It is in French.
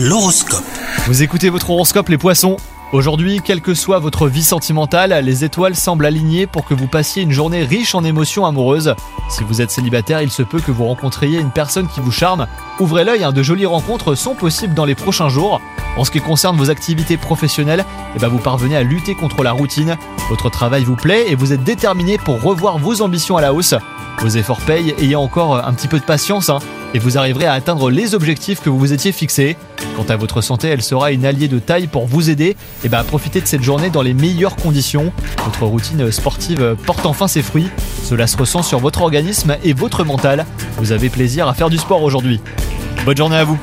L'horoscope. Vous écoutez votre horoscope les poissons Aujourd'hui, quelle que soit votre vie sentimentale, les étoiles semblent alignées pour que vous passiez une journée riche en émotions amoureuses. Si vous êtes célibataire, il se peut que vous rencontriez une personne qui vous charme. Ouvrez l'œil, hein, de jolies rencontres sont possibles dans les prochains jours. En ce qui concerne vos activités professionnelles, eh ben vous parvenez à lutter contre la routine. Votre travail vous plaît et vous êtes déterminé pour revoir vos ambitions à la hausse. Vos efforts payent, ayez encore un petit peu de patience hein, et vous arriverez à atteindre les objectifs que vous vous étiez fixés. Quant à votre santé, elle sera une alliée de taille pour vous aider et bah, à profiter de cette journée dans les meilleures conditions. Votre routine sportive porte enfin ses fruits. Cela se ressent sur votre organisme et votre mental. Vous avez plaisir à faire du sport aujourd'hui. Bonne journée à vous